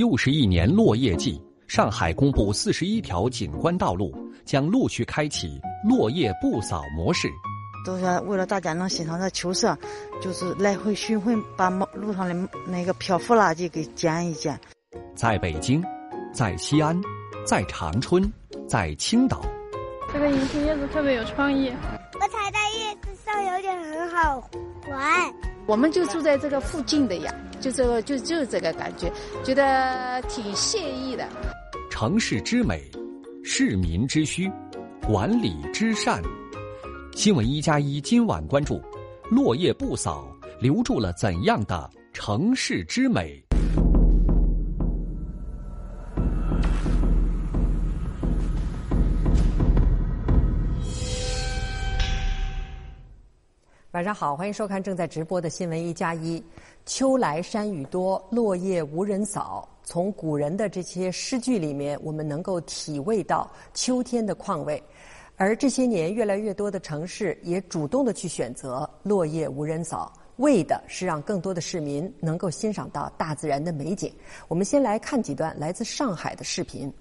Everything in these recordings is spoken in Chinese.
又是一年落叶季，上海公布四十一条景观道路将陆续开启落叶不扫模式。都是为了大家能欣赏这秋色，就是来回巡回，把路上的那个漂浮垃圾给捡一捡。在北京，在西安，在长春，在青岛，这个银杏叶子特别有创意。我踩在叶子上有点很好玩。我们就住在这个附近的呀，就这个就就这个感觉，觉得挺惬意的。城市之美，市民之需，管理之善。新闻一加一今晚关注：落叶不扫，留住了怎样的城市之美？晚上好，欢迎收看正在直播的新闻一加一。秋来山雨多，落叶无人扫。从古人的这些诗句里面，我们能够体味到秋天的况味。而这些年，越来越多的城市也主动的去选择落叶无人扫，为的是让更多的市民能够欣赏到大自然的美景。我们先来看几段来自上海的视频。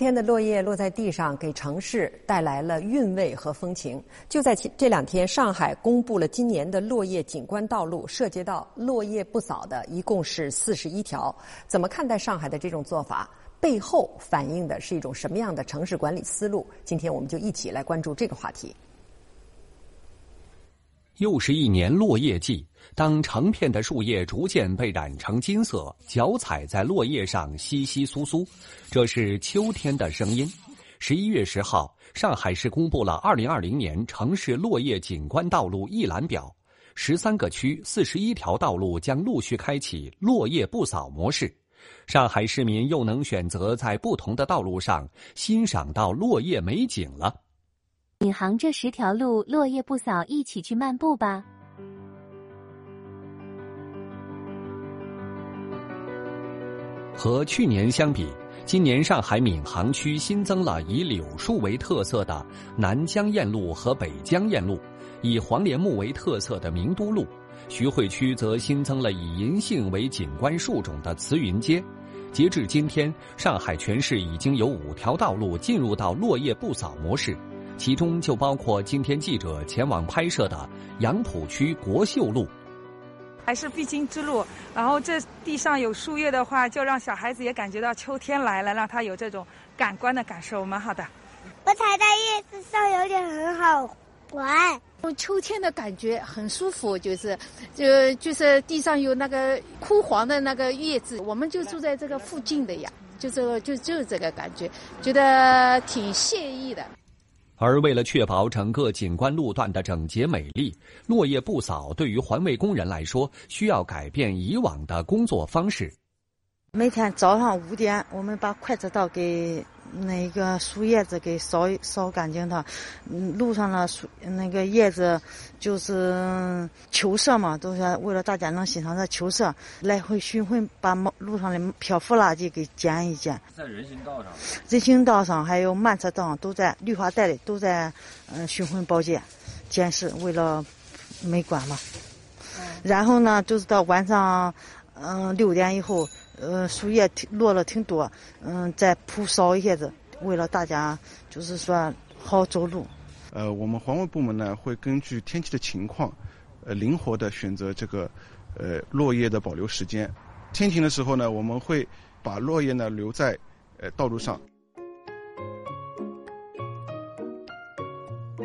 天的落叶落在地上，给城市带来了韵味和风情。就在这两天，上海公布了今年的落叶景观道路，涉及到落叶不扫的一共是四十一条。怎么看待上海的这种做法？背后反映的是一种什么样的城市管理思路？今天我们就一起来关注这个话题。又是一年落叶季，当成片的树叶逐渐被染成金色，脚踩在落叶上稀稀疏疏，这是秋天的声音。十一月十号，上海市公布了二零二零年城市落叶景观道路一览表，十三个区四十一条道路将陆续开启落叶不扫模式，上海市民又能选择在不同的道路上欣赏到落叶美景了。闵行这十条路落叶不扫，一起去漫步吧。和去年相比，今年上海闵行区新增了以柳树为特色的南江堰路和北江堰路，以黄连木为特色的名都路。徐汇区则新增了以银杏为景观树种的慈云街。截至今天，上海全市已经有五条道路进入到落叶不扫模式。其中就包括今天记者前往拍摄的杨浦区国秀路，还是必经之路。然后这地上有树叶的话，就让小孩子也感觉到秋天来了，让他有这种感官的感受，蛮好的。我踩在叶子上有点很好玩，秋天的感觉很舒服，就是就就是地上有那个枯黄的那个叶子，我们就住在这个附近的呀，就这个就就这个感觉，觉得挺惬意的。而为了确保整个景观路段的整洁美丽，落叶不扫对于环卫工人来说，需要改变以往的工作方式。每天早上五点，我们把快车道给。那个树叶子给扫扫干净它，嗯，路上的树那个叶子就是秋色嘛，都是为了大家能欣赏这秋色，来回巡回把路上的漂浮垃圾给捡一捡。在人行道上，人行道上还有慢车道上都在绿化带里都在嗯巡回保洁、监视，为了美观嘛。然后呢，就是到晚上嗯六点以后。呃，树叶挺落了挺多，嗯，再铺扫一下子，为了大家就是说好走路。呃，我们环卫部门呢会根据天气的情况，呃，灵活的选择这个呃落叶的保留时间。天晴的时候呢，我们会把落叶呢留在呃道路上。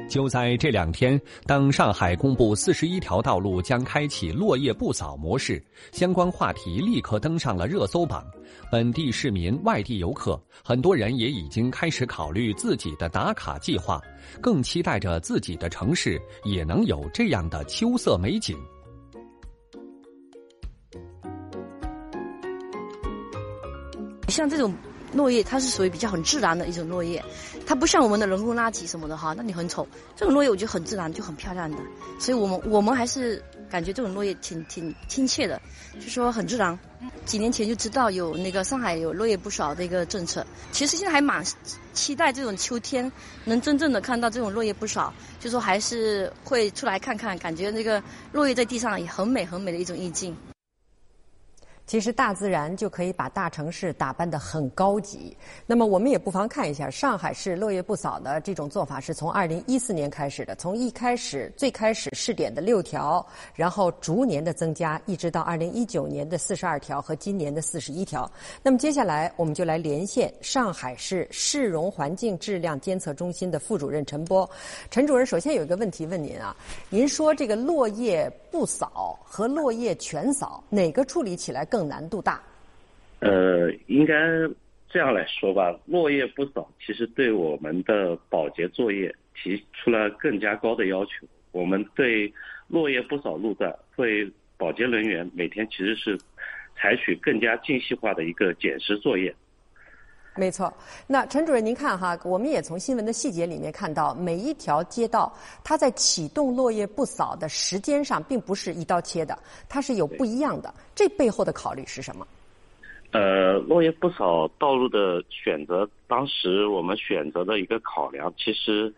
就在这两天当上海公布四十一条道路将开启落叶不扫模式相关话题立刻登上了热搜榜。本地市民外地游客很多人也已经开始考虑自己的打卡计划更期待着自己的城市也能有这样的秋色美景。像这种落叶，它是属于比较很自然的一种落叶，它不像我们的人工垃圾什么的哈，那你很丑。这种落叶我觉得很自然，就很漂亮的，所以我们我们还是感觉这种落叶挺挺亲切的，就说很自然。几年前就知道有那个上海有落叶不少的一个政策，其实现在还蛮期待这种秋天能真正的看到这种落叶不少，就说还是会出来看看，感觉那个落叶在地上也很美很美的一种意境。其实大自然就可以把大城市打扮得很高级。那么我们也不妨看一下上海市落叶不扫的这种做法，是从二零一四年开始的。从一开始最开始试点的六条，然后逐年的增加，一直到二零一九年的四十二条和今年的四十一条。那么接下来我们就来连线上海市市容环境质量监测中心的副主任陈波。陈主任，首先有一个问题问您啊，您说这个落叶不扫和落叶全扫哪个处理起来更？难度大，呃，应该这样来说吧。落叶不扫，其实对我们的保洁作业提出了更加高的要求。我们对落叶不扫路段，会保洁人员每天其实是采取更加精细化的一个检视作业。没错，那陈主任，您看哈，我们也从新闻的细节里面看到，每一条街道它在启动落叶不扫的时间上，并不是一刀切的，它是有不一样的。这背后的考虑是什么？呃，落叶不扫道路的选择，当时我们选择的一个考量，其实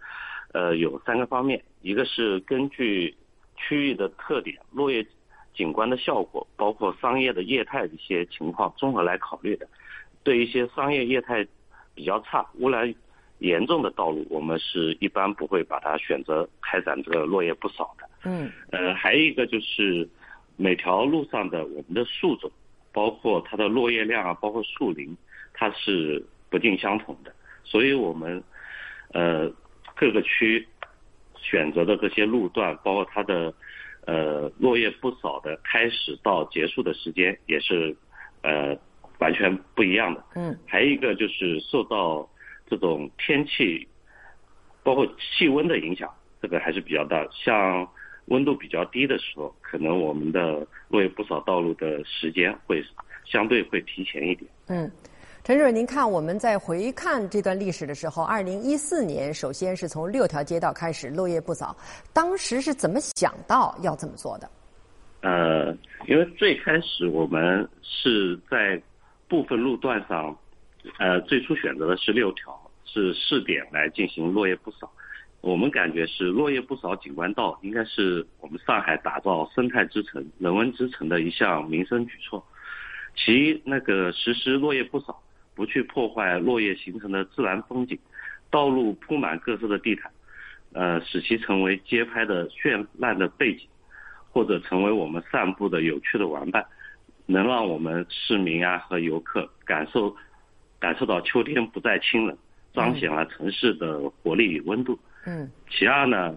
呃有三个方面，一个是根据区域的特点、落叶景观的效果，包括商业的业态的一些情况，综合来考虑的。对一些商业业态比较差、污染严重的道路，我们是一般不会把它选择开展这个落叶不扫的。嗯。呃，还有一个就是每条路上的我们的树种，包括它的落叶量啊，包括树龄，它是不尽相同的。所以我们呃各个区选择的这些路段，包括它的呃落叶不扫的开始到结束的时间，也是呃。完全不一样的，嗯，还有一个就是受到这种天气，包括气温的影响，这个还是比较大。像温度比较低的时候，可能我们的落叶不扫道路的时间会相对会提前一点。嗯，陈主任，您看我们在回看这段历史的时候，二零一四年首先是从六条街道开始落叶不扫，当时是怎么想到要这么做的？呃，因为最开始我们是在部分路段上，呃，最初选择的是六条，是试点来进行落叶不扫。我们感觉是落叶不扫景观道，应该是我们上海打造生态之城、人文之城的一项民生举措。其那个实施落叶不扫，不去破坏落叶形成的自然风景，道路铺满各色的地毯，呃，使其成为街拍的绚烂的背景，或者成为我们散步的有趣的玩伴。能让我们市民啊和游客感受感受到秋天不再清冷，彰显了城市的活力与温度。嗯。其二呢，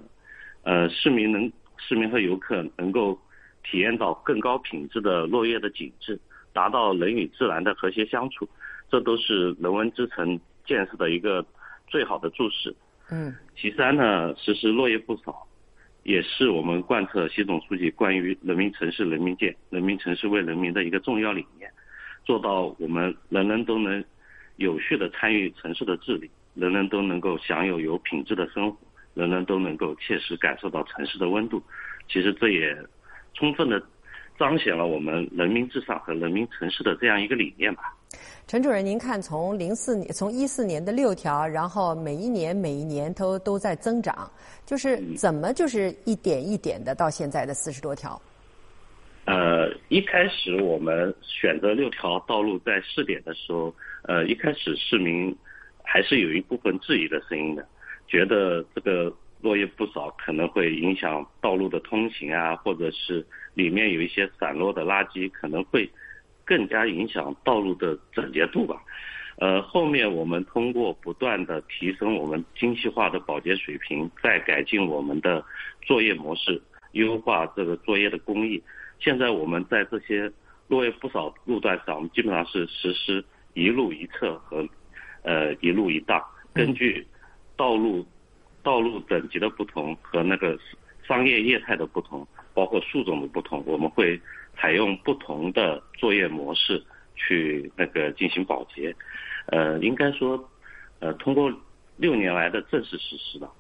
呃，市民能市民和游客能够体验到更高品质的落叶的景致，达到人与自然的和谐相处，这都是人文之城建设的一个最好的注释。嗯。其三呢，实施落叶不扫。也是我们贯彻习总书记关于人民城市人民建、人民城市为人民的一个重要理念，做到我们人人都能有序的参与城市的治理，人人都能够享有有品质的生活，人人都能够切实感受到城市的温度。其实这也充分的彰显了我们人民至上和人民城市的这样一个理念吧。陈主任，您看，从零四年、从一四年的六条，然后每一年、每一年都都在增长，就是怎么就是一点一点的到现在的四十多条？呃，一开始我们选择六条道路在试点的时候，呃，一开始市民还是有一部分质疑的声音的，觉得这个落叶不扫可能会影响道路的通行啊，或者是里面有一些散落的垃圾可能会。更加影响道路的整洁度吧。呃，后面我们通过不断的提升我们精细化的保洁水平，再改进我们的作业模式，优化这个作业的工艺。现在我们在这些落叶不少路段上，我们基本上是实施一路一测和呃一路一档，根据道路道路等级的不同和那个商业业态的不同，包括树种的不同，我们会。采用不同的作业模式去那个进行保洁。呃，应该说，呃，通过六年来的正式实施吧，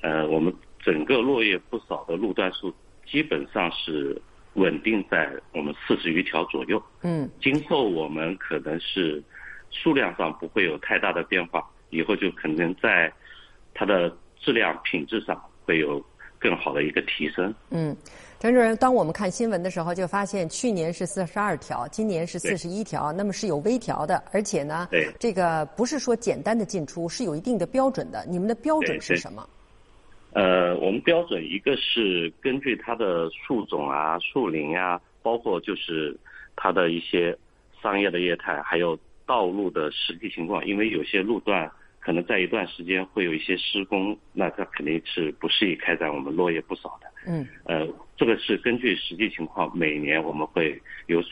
呃，我们整个落叶不扫的路段数基本上是稳定在我们四十余条左右。嗯，今后我们可能是数量上不会有太大的变化，以后就可能在它的质量品质上会有更好的一个提升。嗯。陈主任，当我们看新闻的时候，就发现去年是四十二条，今年是四十一条，那么是有微调的，而且呢，这个不是说简单的进出，是有一定的标准的。你们的标准是什么？呃，我们标准一个是根据它的树种啊、树林啊，包括就是它的一些商业的业态，还有道路的实际情况，因为有些路段可能在一段时间会有一些施工，那它肯定是不适宜开展我们落叶不扫的。嗯，呃，这个是根据实际情况，每年我们会有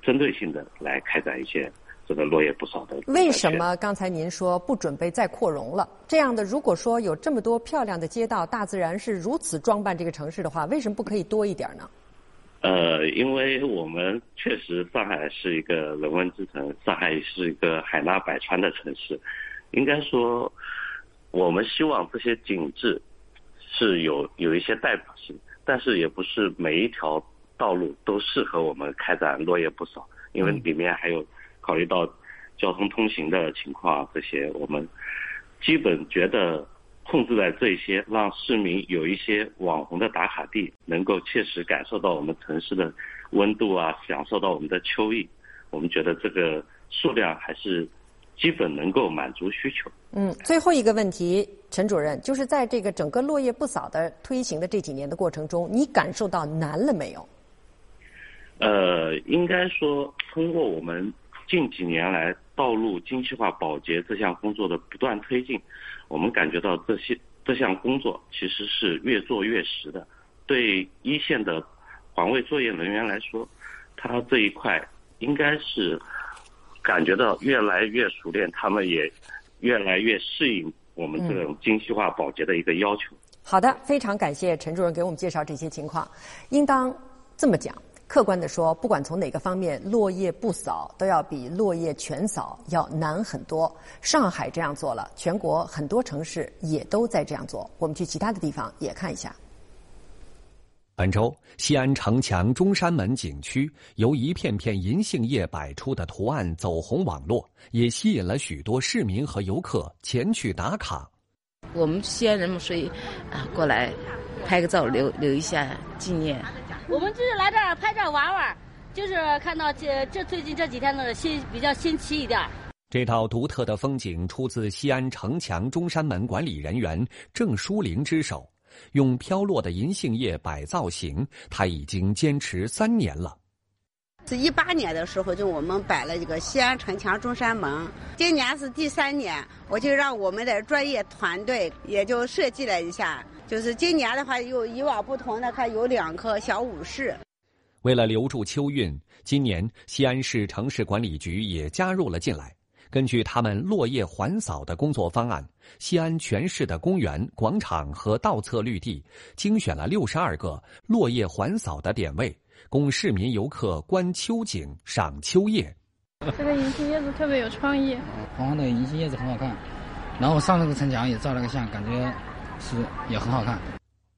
针对性的来开展一些这个落叶不扫的。为什么刚才您说不准备再扩容了？这样的，如果说有这么多漂亮的街道，大自然是如此装扮这个城市的话，为什么不可以多一点呢？呃，因为我们确实上海是一个人文之城，上海是一个海纳百川的城市，应该说，我们希望这些景致。是有有一些代表性，但是也不是每一条道路都适合我们开展落叶不扫，因为里面还有考虑到交通通行的情况这些，我们基本觉得控制在这些，让市民有一些网红的打卡地，能够切实感受到我们城市的温度啊，享受到我们的秋意，我们觉得这个数量还是。基本能够满足需求。嗯，最后一个问题，陈主任，就是在这个整个落叶不扫的推行的这几年的过程中，你感受到难了没有？呃，应该说，通过我们近几年来道路精细化保洁这项工作的不断推进，我们感觉到这些这项工作其实是越做越实的。对一线的环卫作业人员来说，他这一块应该是。感觉到越来越熟练，他们也越来越适应我们这种精细化保洁的一个要求。好的，非常感谢陈主任给我们介绍这些情况。应当这么讲，客观的说，不管从哪个方面，落叶不扫都要比落叶全扫要难很多。上海这样做了，全国很多城市也都在这样做。我们去其他的地方也看一下。本周，西安城墙中山门景区由一片片银杏叶摆出的图案走红网络，也吸引了许多市民和游客前去打卡。我们西安人嘛，所以啊，过来拍个照，留留一下纪念。我们就是来这儿拍照玩玩，就是看到这这最近这几天的新比较新奇一点。这套独特的风景出自西安城墙中山门管理人员郑淑玲之手。用飘落的银杏叶摆造型，他已经坚持三年了。是一八年的时候，就我们摆了一个西安城墙中山门，今年是第三年，我就让我们的专业团队也就设计了一下，就是今年的话，有以往不同的，看有两棵小武士。为了留住秋韵，今年西安市城市管理局也加入了进来。根据他们落叶环扫的工作方案，西安全市的公园、广场和道侧绿地精选了六十二个落叶环扫的点位，供市民游客观秋景、赏秋叶。这个银杏叶子特别有创意，黄黄的银杏叶子很好看。然后上那个城墙也照了个相，感觉是也很好看。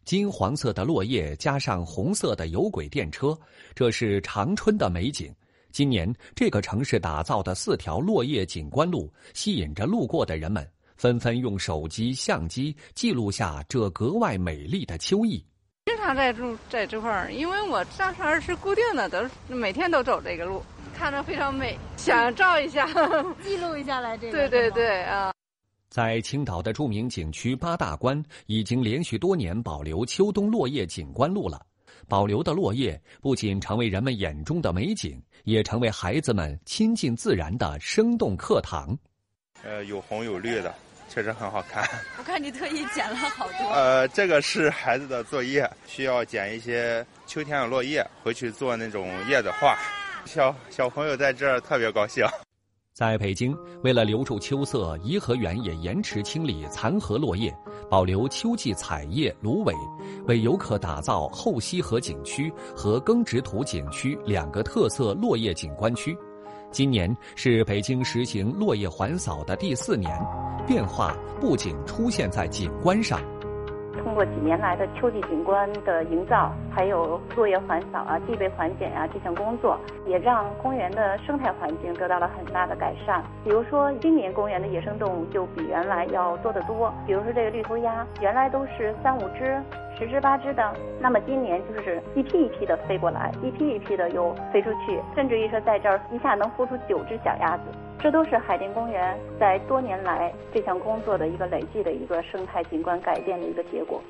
金黄色的落叶加上红色的有轨电车，这是长春的美景。今年，这个城市打造的四条落叶景观路，吸引着路过的人们，纷纷用手机、相机记录下这格外美丽的秋意。经常在住在这块儿，因为我上山是固定的，都每天都走这个路，看着非常美，想照一下，记录一下来这个。对对对啊！在青岛的著名景区八大关，已经连续多年保留秋冬落叶景观路了。保留的落叶不仅成为人们眼中的美景，也成为孩子们亲近自然的生动课堂。呃，有红有绿的，确实很好看。我看你特意剪了好多。呃，这个是孩子的作业，需要剪一些秋天的落叶回去做那种叶子画。小小朋友在这儿特别高兴。在北京，为了留住秋色，颐和园也延迟清理残荷落叶，保留秋季彩叶、芦苇，为游客打造后溪河景区和耕植图景区两个特色落叶景观区。今年是北京实行落叶还扫的第四年，变化不仅出现在景观上。通过几年来的秋季景观的营造，还有落叶环扫啊、地被缓解啊这项工作，也让公园的生态环境得到了很大的改善。比如说，今年公园的野生动物就比原来要多得多。比如说这个绿头鸭，原来都是三五只。十只八只的，那么今年就是一批一批的飞过来，一批一批的又飞出去，甚至于说在这儿一下能孵出九只小鸭子，这都是海淀公园在多年来这项工作的一个累计的一个生态景观改变的一个结果。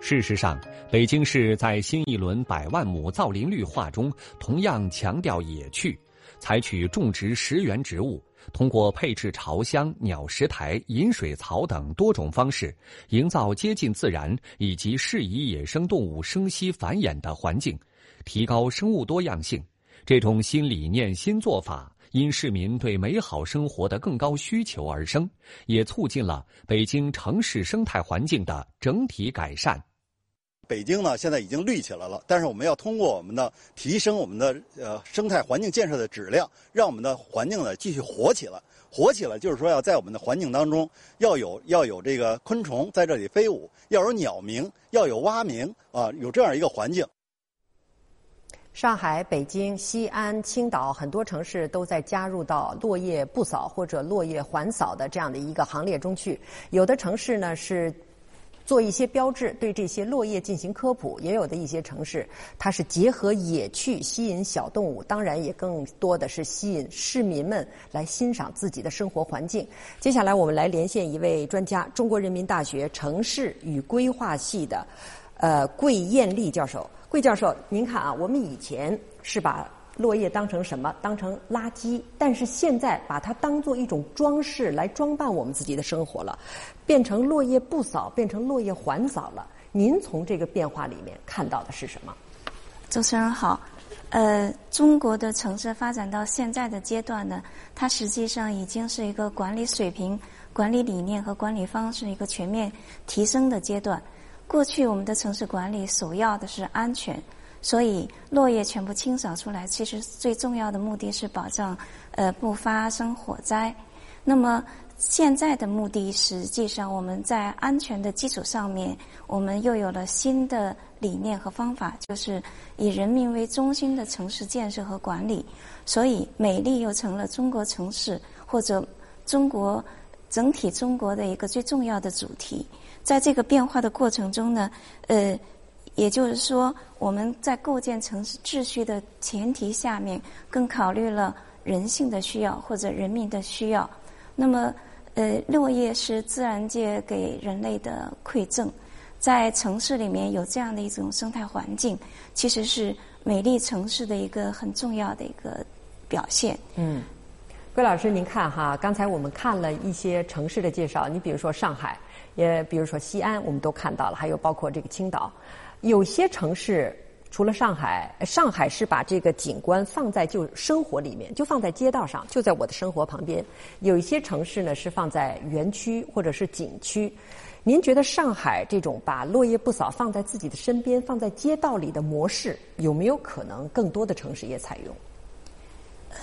事实上，北京市在新一轮百万亩造林绿化中，同样强调野趣，采取种植食源植物。通过配置巢箱、鸟食台、饮水槽等多种方式，营造接近自然以及适宜野生动物生息繁衍的环境，提高生物多样性。这种新理念、新做法，因市民对美好生活的更高需求而生，也促进了北京城市生态环境的整体改善。北京呢，现在已经绿起来了，但是我们要通过我们的提升我们的呃生态环境建设的质量，让我们的环境呢继续活起来。活起来就是说要在我们的环境当中要有要有这个昆虫在这里飞舞，要有鸟鸣，要有蛙鸣啊，有这样一个环境。上海、北京、西安、青岛很多城市都在加入到落叶不扫或者落叶还扫的这样的一个行列中去，有的城市呢是。做一些标志，对这些落叶进行科普。也有的一些城市，它是结合野趣吸引小动物，当然也更多的是吸引市民们来欣赏自己的生活环境。接下来，我们来连线一位专家，中国人民大学城市与规划系的呃桂艳丽教授。桂教授，您看啊，我们以前是把。落叶当成什么？当成垃圾，但是现在把它当做一种装饰来装扮我们自己的生活了，变成落叶不扫，变成落叶还扫了。您从这个变化里面看到的是什么？主持人好，呃，中国的城市发展到现在的阶段呢，它实际上已经是一个管理水平、管理理念和管理方式一个全面提升的阶段。过去我们的城市管理首要的是安全。所以落叶全部清扫出来，其实最重要的目的是保障呃不发生火灾。那么现在的目的，实际上我们在安全的基础上面，我们又有了新的理念和方法，就是以人民为中心的城市建设和管理。所以美丽又成了中国城市或者中国整体中国的一个最重要的主题。在这个变化的过程中呢，呃。也就是说，我们在构建城市秩序的前提下面，更考虑了人性的需要或者人民的需要。那么，呃，落叶是自然界给人类的馈赠，在城市里面有这样的一种生态环境，其实是美丽城市的一个很重要的一个表现。嗯，桂老师，您看哈，刚才我们看了一些城市的介绍，你比如说上海，也比如说西安，我们都看到了，还有包括这个青岛。有些城市除了上海，上海是把这个景观放在就生活里面，就放在街道上，就在我的生活旁边。有一些城市呢是放在园区或者是景区。您觉得上海这种把落叶不扫放在自己的身边、放在街道里的模式，有没有可能更多的城市也采用？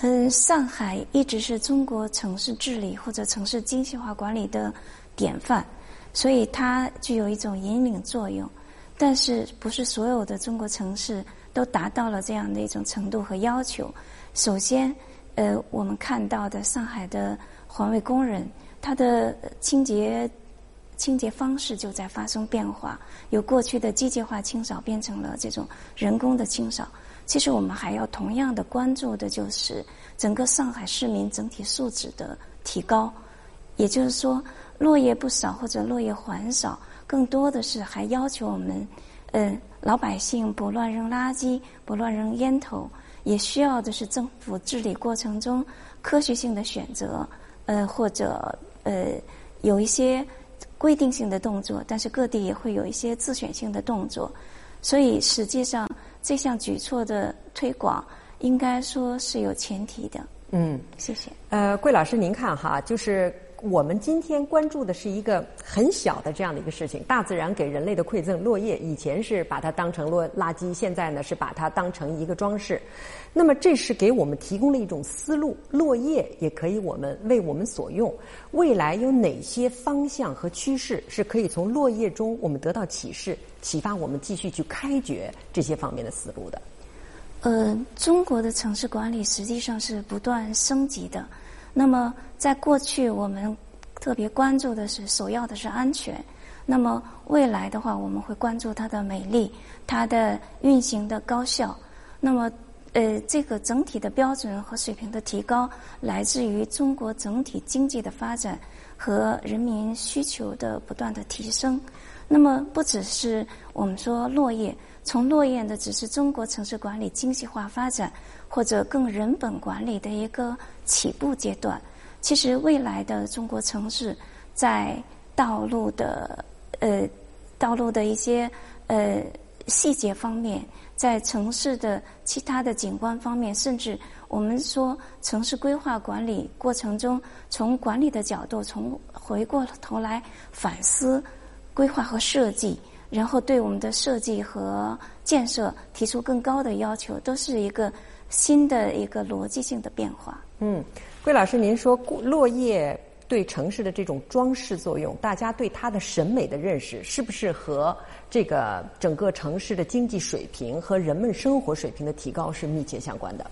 嗯，上海一直是中国城市治理或者城市精细化管理的典范，所以它具有一种引领作用。但是，不是所有的中国城市都达到了这样的一种程度和要求。首先，呃，我们看到的上海的环卫工人，他的清洁清洁方式就在发生变化，由过去的机械化清扫变成了这种人工的清扫。其实，我们还要同样的关注的就是整个上海市民整体素质的提高。也就是说，落叶不少或者落叶还少。更多的是还要求我们，呃，老百姓不乱扔垃圾，不乱扔烟头，也需要的是政府治理过程中科学性的选择，呃，或者呃有一些规定性的动作，但是各地也会有一些自选性的动作，所以实际上这项举措的推广应该说是有前提的。嗯，谢谢。呃，桂老师，您看哈，就是我们今天关注的是一个很小的这样的一个事情，大自然给人类的馈赠——落叶。以前是把它当成落垃圾，现在呢是把它当成一个装饰。那么这是给我们提供了一种思路，落叶也可以我们为我们所用。未来有哪些方向和趋势是可以从落叶中我们得到启示，启发我们继续去开掘这些方面的思路的？呃，中国的城市管理实际上是不断升级的。那么，在过去我们特别关注的是首要的是安全。那么未来的话，我们会关注它的美丽、它的运行的高效。那么，呃，这个整体的标准和水平的提高，来自于中国整体经济的发展和人民需求的不断的提升。那么，不只是我们说落叶，从落叶的只是中国城市管理精细化发展。或者更人本管理的一个起步阶段。其实未来的中国城市，在道路的呃道路的一些呃细节方面，在城市的其他的景观方面，甚至我们说城市规划管理过程中，从管理的角度，从回过头来反思规划和设计，然后对我们的设计和建设提出更高的要求，都是一个。新的一个逻辑性的变化。嗯，桂老师，您说落叶对城市的这种装饰作用，大家对它的审美的认识，是不是和这个整个城市的经济水平和人们生活水平的提高是密切相关的？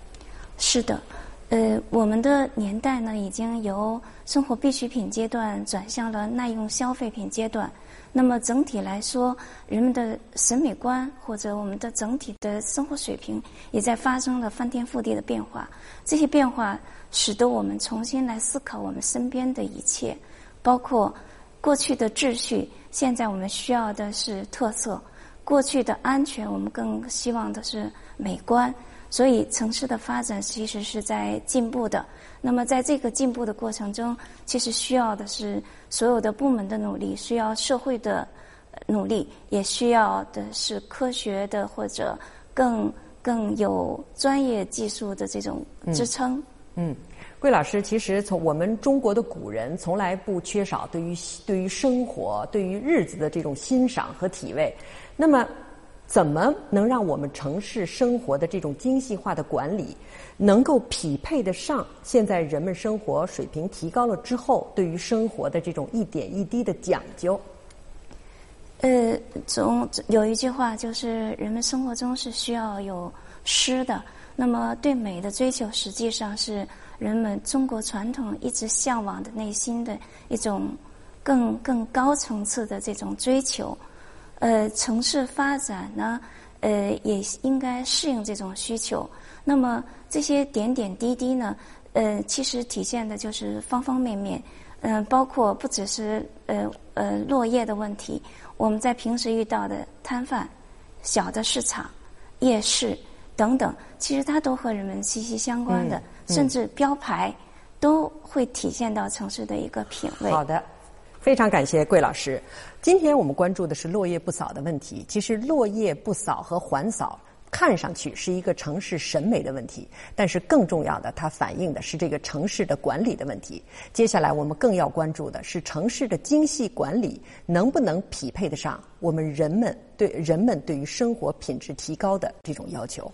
是的，呃，我们的年代呢，已经由生活必需品阶段转向了耐用消费品阶段。那么整体来说，人们的审美观或者我们的整体的生活水平也在发生了翻天覆地的变化。这些变化使得我们重新来思考我们身边的一切，包括过去的秩序，现在我们需要的是特色；过去的安全，我们更希望的是美观。所以，城市的发展其实是在进步的。那么，在这个进步的过程中，其实需要的是所有的部门的努力，需要社会的努力，也需要的是科学的或者更更有专业技术的这种支撑。嗯，桂老师，其实从我们中国的古人从来不缺少对于对于生活、对于日子的这种欣赏和体味。那么。怎么能让我们城市生活的这种精细化的管理，能够匹配得上现在人们生活水平提高了之后对于生活的这种一点一滴的讲究？呃，总有一句话就是人们生活中是需要有诗的。那么对美的追求，实际上是人们中国传统一直向往的内心的一种更更高层次的这种追求。呃，城市发展呢，呃，也应该适应这种需求。那么这些点点滴滴呢，呃，其实体现的就是方方面面。嗯，包括不只是呃呃落叶的问题，我们在平时遇到的摊贩、小的市场、夜市等等，其实它都和人们息息相关的，甚至标牌都会体现到城市的一个品味。好的。非常感谢桂老师。今天我们关注的是落叶不扫的问题。其实落叶不扫和缓扫看上去是一个城市审美的问题，但是更重要的，它反映的是这个城市的管理的问题。接下来我们更要关注的是城市的精细管理能不能匹配得上我们人们对人们对于生活品质提高的这种要求。